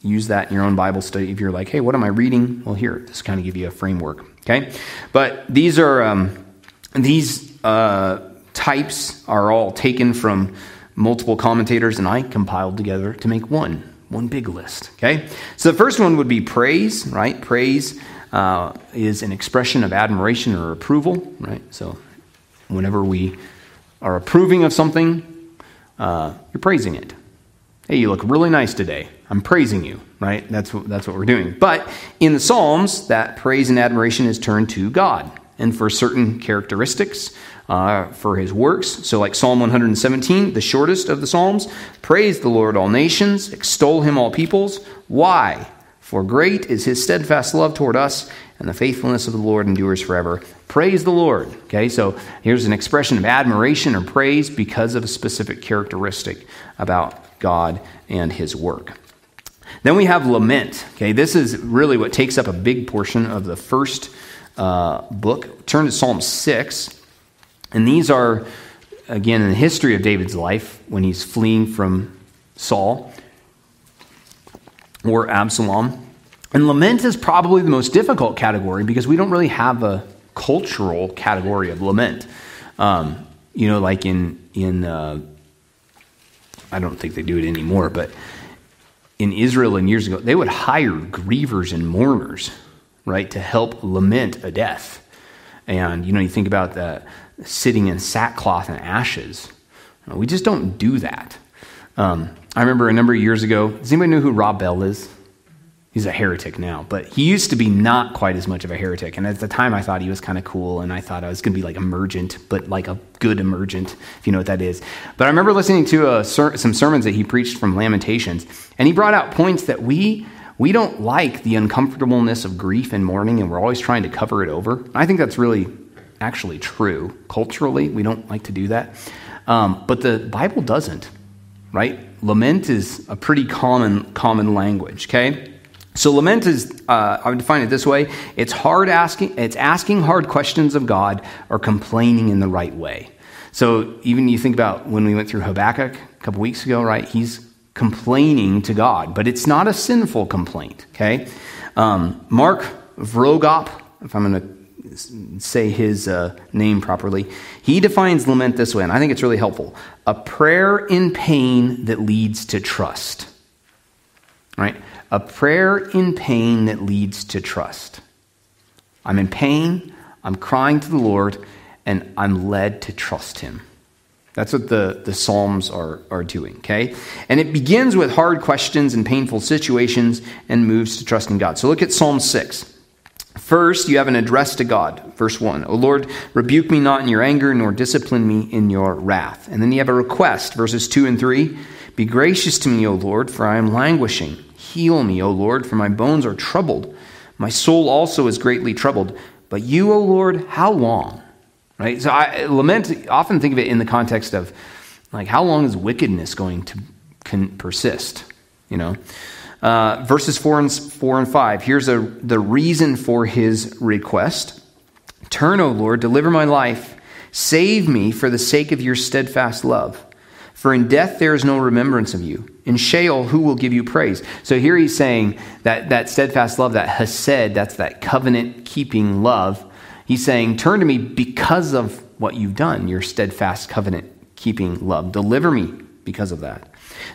use that in your own Bible study, if you're like, hey, what am I reading? Well, here, this kind of give you a framework. Okay, but these are um, these uh, types are all taken from multiple commentators and I compiled together to make one, one big list. Okay? So the first one would be praise, right? Praise uh, is an expression of admiration or approval, right? So whenever we are approving of something, uh, you're praising it. Hey, you look really nice today. I'm praising you, right? That's what, that's what we're doing. But in the Psalms, that praise and admiration is turned to God. And for certain characteristics, uh, for his works. So, like Psalm 117, the shortest of the Psalms Praise the Lord, all nations, extol him, all peoples. Why? For great is his steadfast love toward us, and the faithfulness of the Lord endures forever. Praise the Lord. Okay, so here's an expression of admiration or praise because of a specific characteristic about God and his work. Then we have lament. Okay, this is really what takes up a big portion of the first uh, book. Turn to Psalm 6. And these are, again, in the history of David's life when he's fleeing from Saul or Absalom. And lament is probably the most difficult category because we don't really have a cultural category of lament. Um, you know, like in in uh, I don't think they do it anymore, but in Israel and years ago, they would hire grievers and mourners, right, to help lament a death. And you know, you think about the sitting in sackcloth and ashes. We just don't do that. Um, I remember a number of years ago, does anybody know who Rob Bell is? He's a heretic now, but he used to be not quite as much of a heretic. And at the time, I thought he was kind of cool, and I thought I was going to be like emergent, but like a good emergent, if you know what that is. But I remember listening to a, some sermons that he preached from Lamentations, and he brought out points that we we don't like the uncomfortableness of grief and mourning, and we're always trying to cover it over. I think that's really actually true. Culturally, we don't like to do that. Um, but the Bible doesn't, right? Lament is a pretty common, common language, okay? So lament is, uh, I would define it this way: it's hard asking, it's asking hard questions of God or complaining in the right way. So even you think about when we went through Habakkuk a couple weeks ago, right? He's complaining to God, but it's not a sinful complaint. Okay, um, Mark Vroegop, if I'm going to say his uh, name properly, he defines lament this way, and I think it's really helpful: a prayer in pain that leads to trust. Right a prayer in pain that leads to trust. I'm in pain, I'm crying to the Lord, and I'm led to trust Him. That's what the, the Psalms are, are doing, okay? And it begins with hard questions and painful situations and moves to trust in God. So look at Psalm 6. First, you have an address to God. Verse 1 O Lord, rebuke me not in your anger, nor discipline me in your wrath. And then you have a request, verses 2 and 3 Be gracious to me, O Lord, for I am languishing. Heal me, O Lord, for my bones are troubled. My soul also is greatly troubled. But you, O Lord, how long? Right? So I lament, often think of it in the context of, like, how long is wickedness going to can persist? You know? Uh, verses 4 and, 4 and 5. Here's a, the reason for his request Turn, O Lord, deliver my life. Save me for the sake of your steadfast love. For in death there is no remembrance of you. In Sheol, who will give you praise? So here he's saying that that steadfast love, that hesed, that's that covenant keeping love. He's saying, Turn to me because of what you've done, your steadfast covenant keeping love. Deliver me because of that.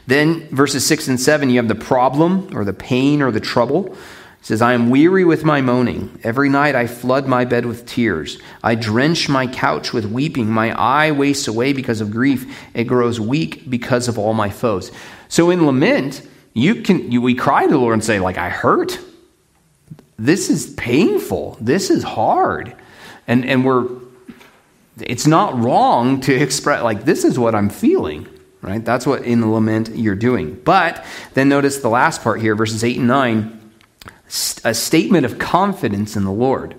Then, verses 6 and 7, you have the problem or the pain or the trouble. He says, I am weary with my moaning. Every night I flood my bed with tears. I drench my couch with weeping. My eye wastes away because of grief. It grows weak because of all my foes. So in lament, you can you, we cry to the Lord and say, like, I hurt. This is painful. This is hard. And and we're it's not wrong to express like this is what I'm feeling right? That's what in the lament you're doing. But then notice the last part here, verses 8 and 9 a statement of confidence in the Lord.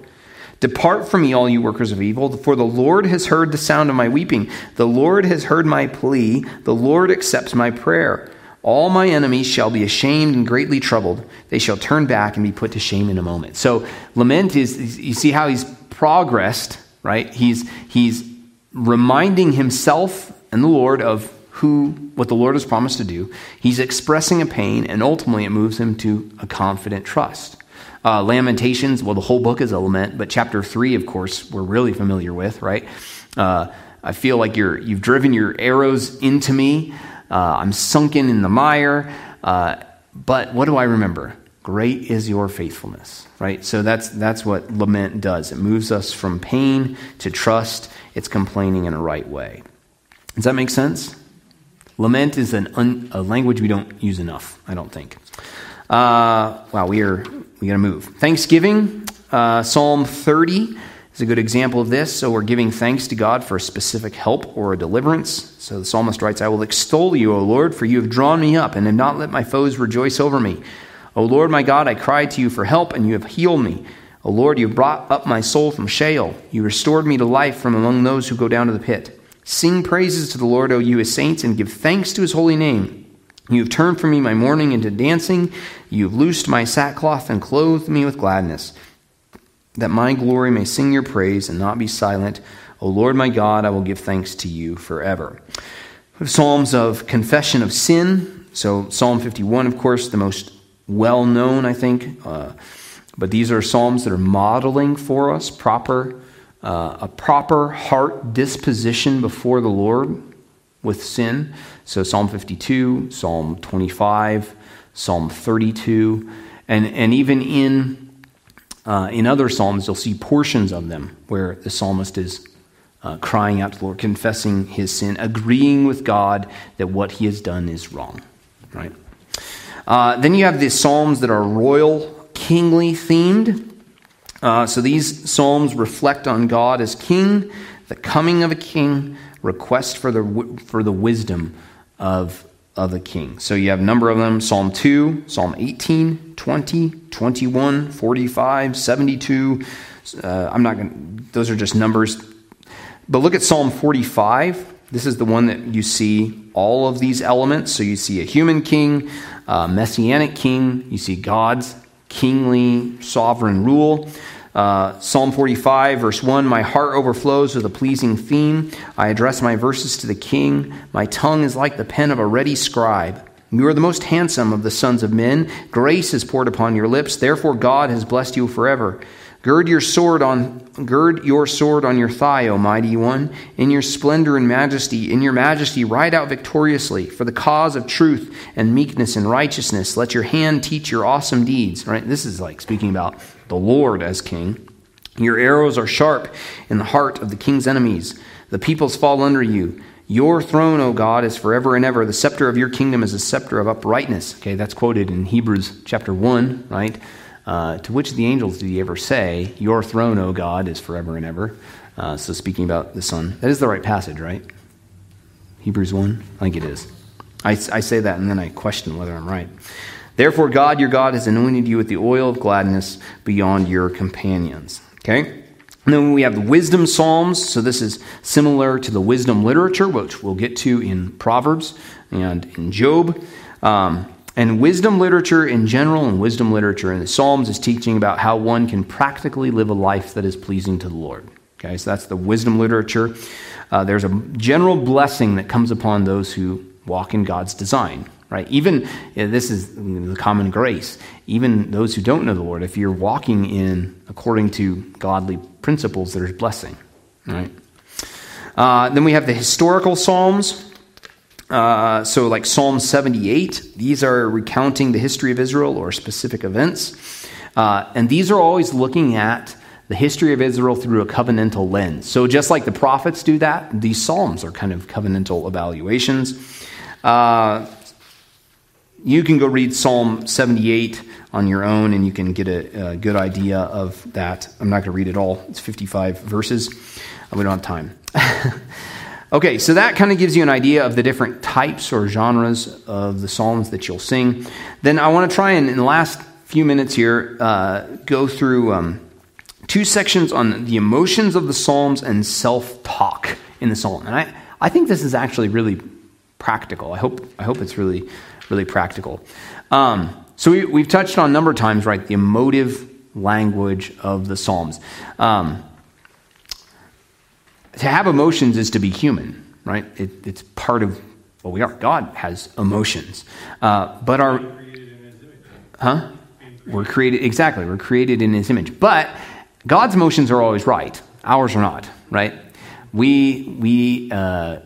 Depart from me, all you workers of evil, for the Lord has heard the sound of my weeping. The Lord has heard my plea. The Lord accepts my prayer. All my enemies shall be ashamed and greatly troubled. They shall turn back and be put to shame in a moment. So, lament is, you see how he's progressed, right? He's, he's reminding himself and the Lord of who what the Lord has promised to do. He's expressing a pain, and ultimately it moves him to a confident trust. Uh, Lamentations, well, the whole book is a lament, but chapter three, of course, we're really familiar with, right? Uh, I feel like you're you've driven your arrows into me. Uh, I'm sunken in the mire. Uh, but what do I remember? Great is your faithfulness, right? So that's that's what lament does. It moves us from pain to trust. It's complaining in a right way. Does that make sense? Lament is an un, a language we don't use enough, I don't think. Uh, wow, we are we got to move. Thanksgiving, uh, Psalm 30 is a good example of this. So we're giving thanks to God for a specific help or a deliverance. So the psalmist writes, "I will extol you, O Lord, for you have drawn me up and have not let my foes rejoice over me. O Lord, my God, I cried to you for help, and you have healed me." O Lord, you have brought up my soul from Sheol. You restored me to life from among those who go down to the pit. Sing praises to the Lord, O you his saints, and give thanks to his holy name. You have turned from me my mourning into dancing. You have loosed my sackcloth and clothed me with gladness, that my glory may sing your praise and not be silent. O Lord my God, I will give thanks to you forever. Psalms of confession of sin. So, Psalm 51, of course, the most well known, I think. Uh, but these are Psalms that are modeling for us proper uh, a proper heart disposition before the Lord with sin. So, Psalm 52, Psalm 25, Psalm 32, and, and even in, uh, in other Psalms, you'll see portions of them where the psalmist is uh, crying out to the Lord, confessing his sin, agreeing with God that what he has done is wrong. Right? Uh, then you have the Psalms that are royal, kingly themed. Uh, so these Psalms reflect on God as king, the coming of a king, request for the, for the wisdom of, of a king. So you have a number of them Psalm 2, Psalm 18, 20, 21, 45, 72. Uh, I'm not going those are just numbers. But look at Psalm 45. This is the one that you see all of these elements. So you see a human king, a messianic king, you see God's kingly sovereign rule. Uh, Psalm 45, verse 1 My heart overflows with a pleasing theme. I address my verses to the king. My tongue is like the pen of a ready scribe. You are the most handsome of the sons of men. Grace is poured upon your lips. Therefore, God has blessed you forever. Gird your sword on gird your sword on your thigh, O mighty one. In your splendor and majesty, in your majesty, ride out victoriously for the cause of truth and meekness and righteousness. Let your hand teach your awesome deeds. Right? This is like speaking about the Lord as king. Your arrows are sharp in the heart of the king's enemies. The peoples fall under you. Your throne, O God, is forever and ever. The scepter of your kingdom is a scepter of uprightness. Okay, that's quoted in Hebrews chapter 1, right? Uh, to which of the angels did he ever say, Your throne, O God, is forever and ever? Uh, so, speaking about the Son. That is the right passage, right? Hebrews 1? I think it is. I, I say that and then I question whether I'm right. Therefore, God, your God, has anointed you with the oil of gladness beyond your companions. Okay? And then we have the wisdom psalms. So, this is similar to the wisdom literature, which we'll get to in Proverbs and in Job. Um, and wisdom literature in general and wisdom literature in the Psalms is teaching about how one can practically live a life that is pleasing to the Lord. Okay, so that's the wisdom literature. Uh, there's a general blessing that comes upon those who walk in God's design, right? Even this is the common grace. Even those who don't know the Lord, if you're walking in according to godly principles, there's blessing, right? Uh, then we have the historical Psalms. Uh, so, like Psalm 78, these are recounting the history of Israel or specific events. Uh, and these are always looking at the history of Israel through a covenantal lens. So, just like the prophets do that, these Psalms are kind of covenantal evaluations. Uh, you can go read Psalm 78 on your own and you can get a, a good idea of that. I'm not going to read it all, it's 55 verses. We don't have time. Okay, so that kind of gives you an idea of the different types or genres of the psalms that you'll sing. Then I want to try and, in the last few minutes here, uh, go through um, two sections on the emotions of the psalms and self talk in the psalm. And I, I think this is actually really practical. I hope, I hope it's really, really practical. Um, so we, have touched on a number of times, right, the emotive language of the psalms. Um, to have emotions is to be human, right? It, it's part of what we are. God has emotions. Uh, but our. Huh? We're created, exactly, we're created in his image. But God's emotions are always right, ours are not, right? We, we uh,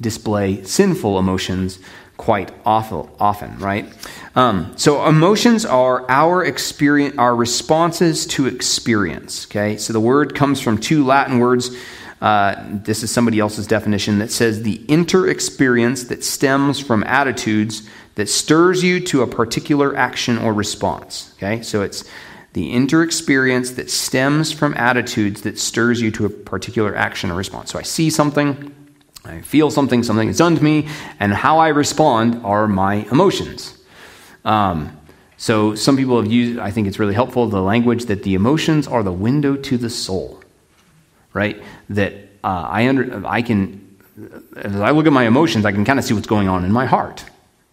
display sinful emotions quite awful, often, right? Um, so emotions are our experience, our responses to experience. Okay, so the word comes from two Latin words uh, this is somebody else's definition that says the inter experience that stems from attitudes that stirs you to a particular action or response. Okay, so it's the inter experience that stems from attitudes that stirs you to a particular action or response. So I see something, I feel something, something is done to me, and how I respond are my emotions. Um, so some people have used, I think it's really helpful, the language that the emotions are the window to the soul right? That uh, I, under, I can, as I look at my emotions, I can kind of see what's going on in my heart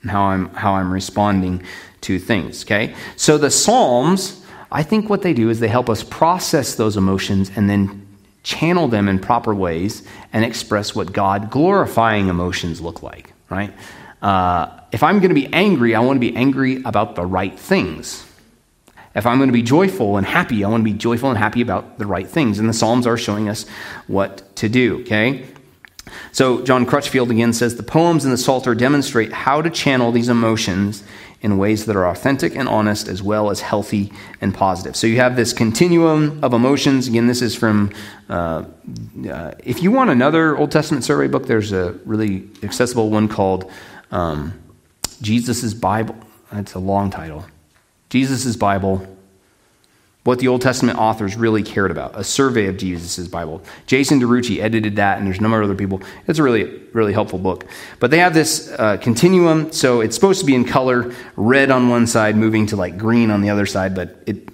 and how I'm, how I'm responding to things, okay? So the Psalms, I think what they do is they help us process those emotions and then channel them in proper ways and express what God glorifying emotions look like, right? Uh, if I'm going to be angry, I want to be angry about the right things, if I'm going to be joyful and happy, I want to be joyful and happy about the right things. And the Psalms are showing us what to do, okay? So, John Crutchfield again says the poems in the Psalter demonstrate how to channel these emotions in ways that are authentic and honest as well as healthy and positive. So, you have this continuum of emotions. Again, this is from, uh, uh, if you want another Old Testament survey book, there's a really accessible one called um, Jesus' Bible That's a long title. Jesus' Bible, what the Old Testament authors really cared about, a survey of Jesus' Bible. Jason DeRouchie edited that, and there's a number of other people. It's a really, really helpful book. But they have this uh, continuum, so it's supposed to be in color, red on one side, moving to like green on the other side, but it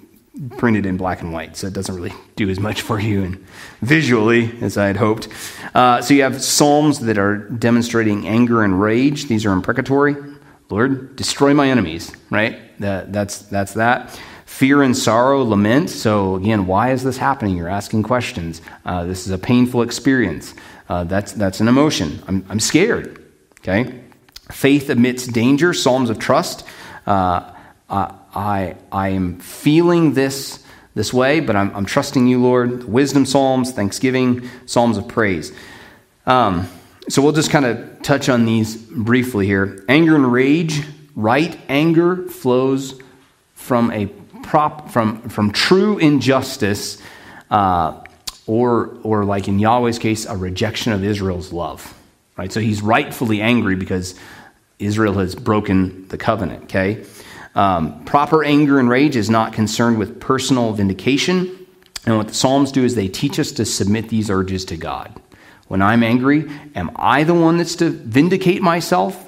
printed in black and white, so it doesn't really do as much for you and visually as I had hoped. Uh, so you have psalms that are demonstrating anger and rage. These are imprecatory. Lord, destroy my enemies. Right? That, that's that's that. Fear and sorrow, lament. So again, why is this happening? You're asking questions. Uh, this is a painful experience. Uh, that's that's an emotion. I'm I'm scared. Okay. Faith amidst danger. Psalms of trust. Uh, I, I am feeling this this way, but I'm, I'm trusting you, Lord. Wisdom Psalms, Thanksgiving, Psalms of Praise. Um, so we'll just kind of touch on these briefly here. Anger and rage, right anger flows from a prop from from true injustice, uh, or or like in Yahweh's case, a rejection of Israel's love. Right. So he's rightfully angry because Israel has broken the covenant. Okay. Um, proper anger and rage is not concerned with personal vindication. And what the Psalms do is they teach us to submit these urges to God. When I'm angry, am I the one that's to vindicate myself?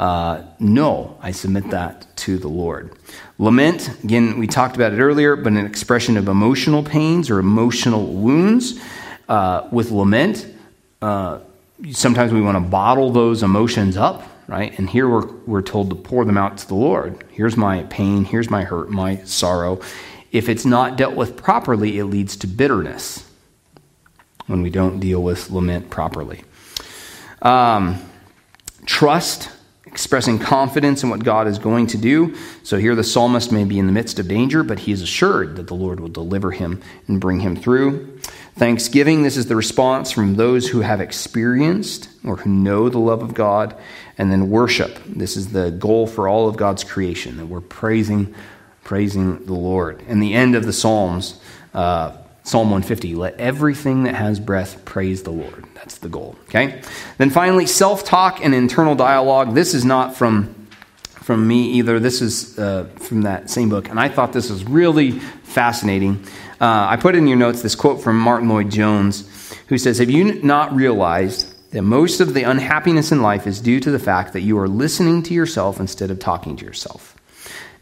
Uh, no, I submit that to the Lord. Lament, again, we talked about it earlier, but an expression of emotional pains or emotional wounds. Uh, with lament, uh, sometimes we want to bottle those emotions up right? And here we're, we're told to pour them out to the Lord. Here's my pain, here's my hurt, my sorrow. If it's not dealt with properly, it leads to bitterness when we don't deal with lament properly. Um, trust, expressing confidence in what God is going to do. So here the psalmist may be in the midst of danger, but he is assured that the Lord will deliver him and bring him through. Thanksgiving, this is the response from those who have experienced or who know the love of God and then worship. This is the goal for all of God's creation, that we're praising, praising the Lord. And the end of the Psalms, uh, Psalm 150, let everything that has breath praise the Lord. That's the goal. Okay? Then finally, self talk and internal dialogue. This is not from from me either. This is uh, from that same book, and I thought this was really fascinating. Uh, I put in your notes this quote from Martyn Lloyd-Jones, who says, Have you not realized that most of the unhappiness in life is due to the fact that you are listening to yourself instead of talking to yourself.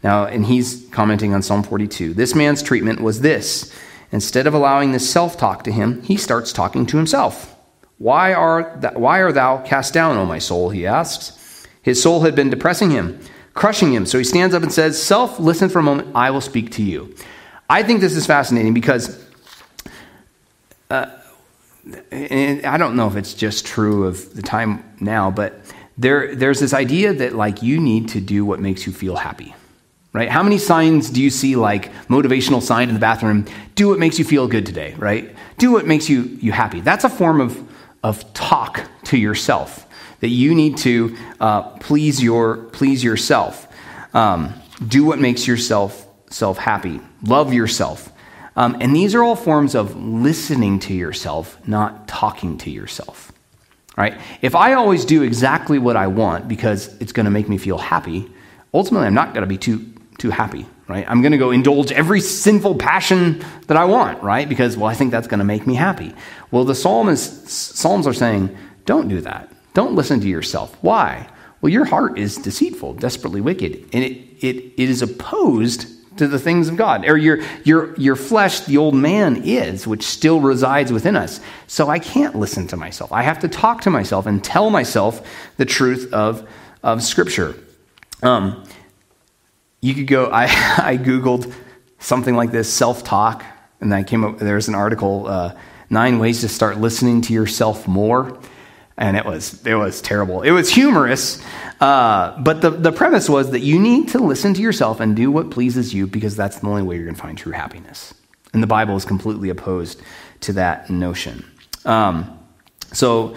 Now, and he's commenting on Psalm 42. This man's treatment was this. Instead of allowing this self talk to him, he starts talking to himself. Why, are th- why are thou cast down, O my soul? He asks. His soul had been depressing him, crushing him. So he stands up and says, Self, listen for a moment. I will speak to you. I think this is fascinating because uh, I don't know if it's just true of the time now, but there, there's this idea that like you need to do what makes you feel happy, right? How many signs do you see like motivational sign in the bathroom? Do what makes you feel good today, right? Do what makes you, you happy. That's a form of, of talk to yourself that you need to uh, please your please yourself. Um, do what makes yourself self happy. Love yourself. Um, and these are all forms of listening to yourself, not talking to yourself. Right? If I always do exactly what I want because it's going to make me feel happy, ultimately I'm not going to be too too happy, right? I'm going to go indulge every sinful passion that I want, right? Because well, I think that's going to make me happy. Well, the psalmists, psalms are saying, don't do that. Don't listen to yourself. Why? Well, your heart is deceitful, desperately wicked, and it, it, it is opposed to the things of God. Or your, your, your flesh, the old man is, which still resides within us. So I can't listen to myself. I have to talk to myself and tell myself the truth of, of Scripture. Um, you could go, I, I Googled something like this self talk, and I came up, there's an article, uh, Nine Ways to Start Listening to Yourself More and it was it was terrible. It was humorous, uh, but the the premise was that you need to listen to yourself and do what pleases you because that's the only way you're going to find true happiness. And the Bible is completely opposed to that notion. Um, so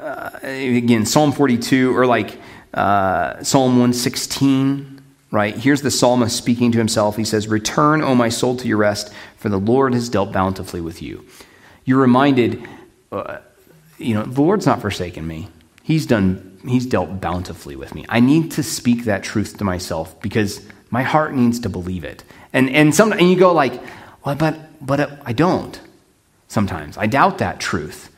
uh, again, Psalm 42 or like uh, Psalm 116. Right here's the psalmist speaking to himself. He says, "Return, O my soul, to your rest, for the Lord has dealt bountifully with you." You're reminded uh, you know, the Lord's not forsaken me. He's done, he's dealt bountifully with me. I need to speak that truth to myself because my heart needs to believe it. And, and, some, and you go like, well, but, but I don't sometimes. I doubt that truth.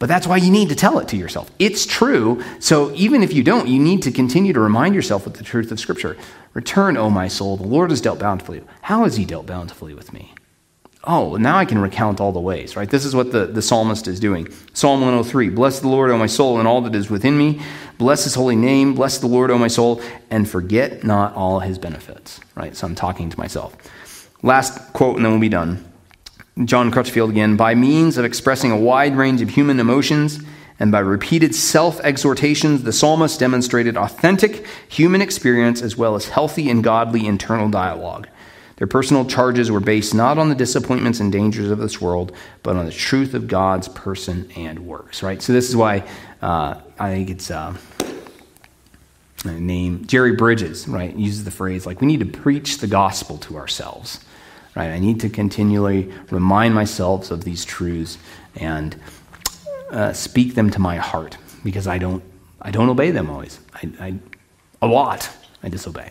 But that's why you need to tell it to yourself. It's true. So even if you don't, you need to continue to remind yourself with the truth of Scripture. Return, O my soul. The Lord has dealt bountifully. How has He dealt bountifully with me? Oh, now I can recount all the ways, right? This is what the, the psalmist is doing. Psalm 103 Bless the Lord, O my soul, and all that is within me. Bless his holy name. Bless the Lord, O my soul, and forget not all his benefits, right? So I'm talking to myself. Last quote, and then we'll be done. John Crutchfield again. By means of expressing a wide range of human emotions and by repeated self exhortations, the psalmist demonstrated authentic human experience as well as healthy and godly internal dialogue. Their personal charges were based not on the disappointments and dangers of this world, but on the truth of God's person and works, right? So, this is why uh, I think it's uh, name. Jerry Bridges, right, uses the phrase like, we need to preach the gospel to ourselves, right? I need to continually remind myself of these truths and uh, speak them to my heart because I don't, I don't obey them always. I, I, a lot I disobey.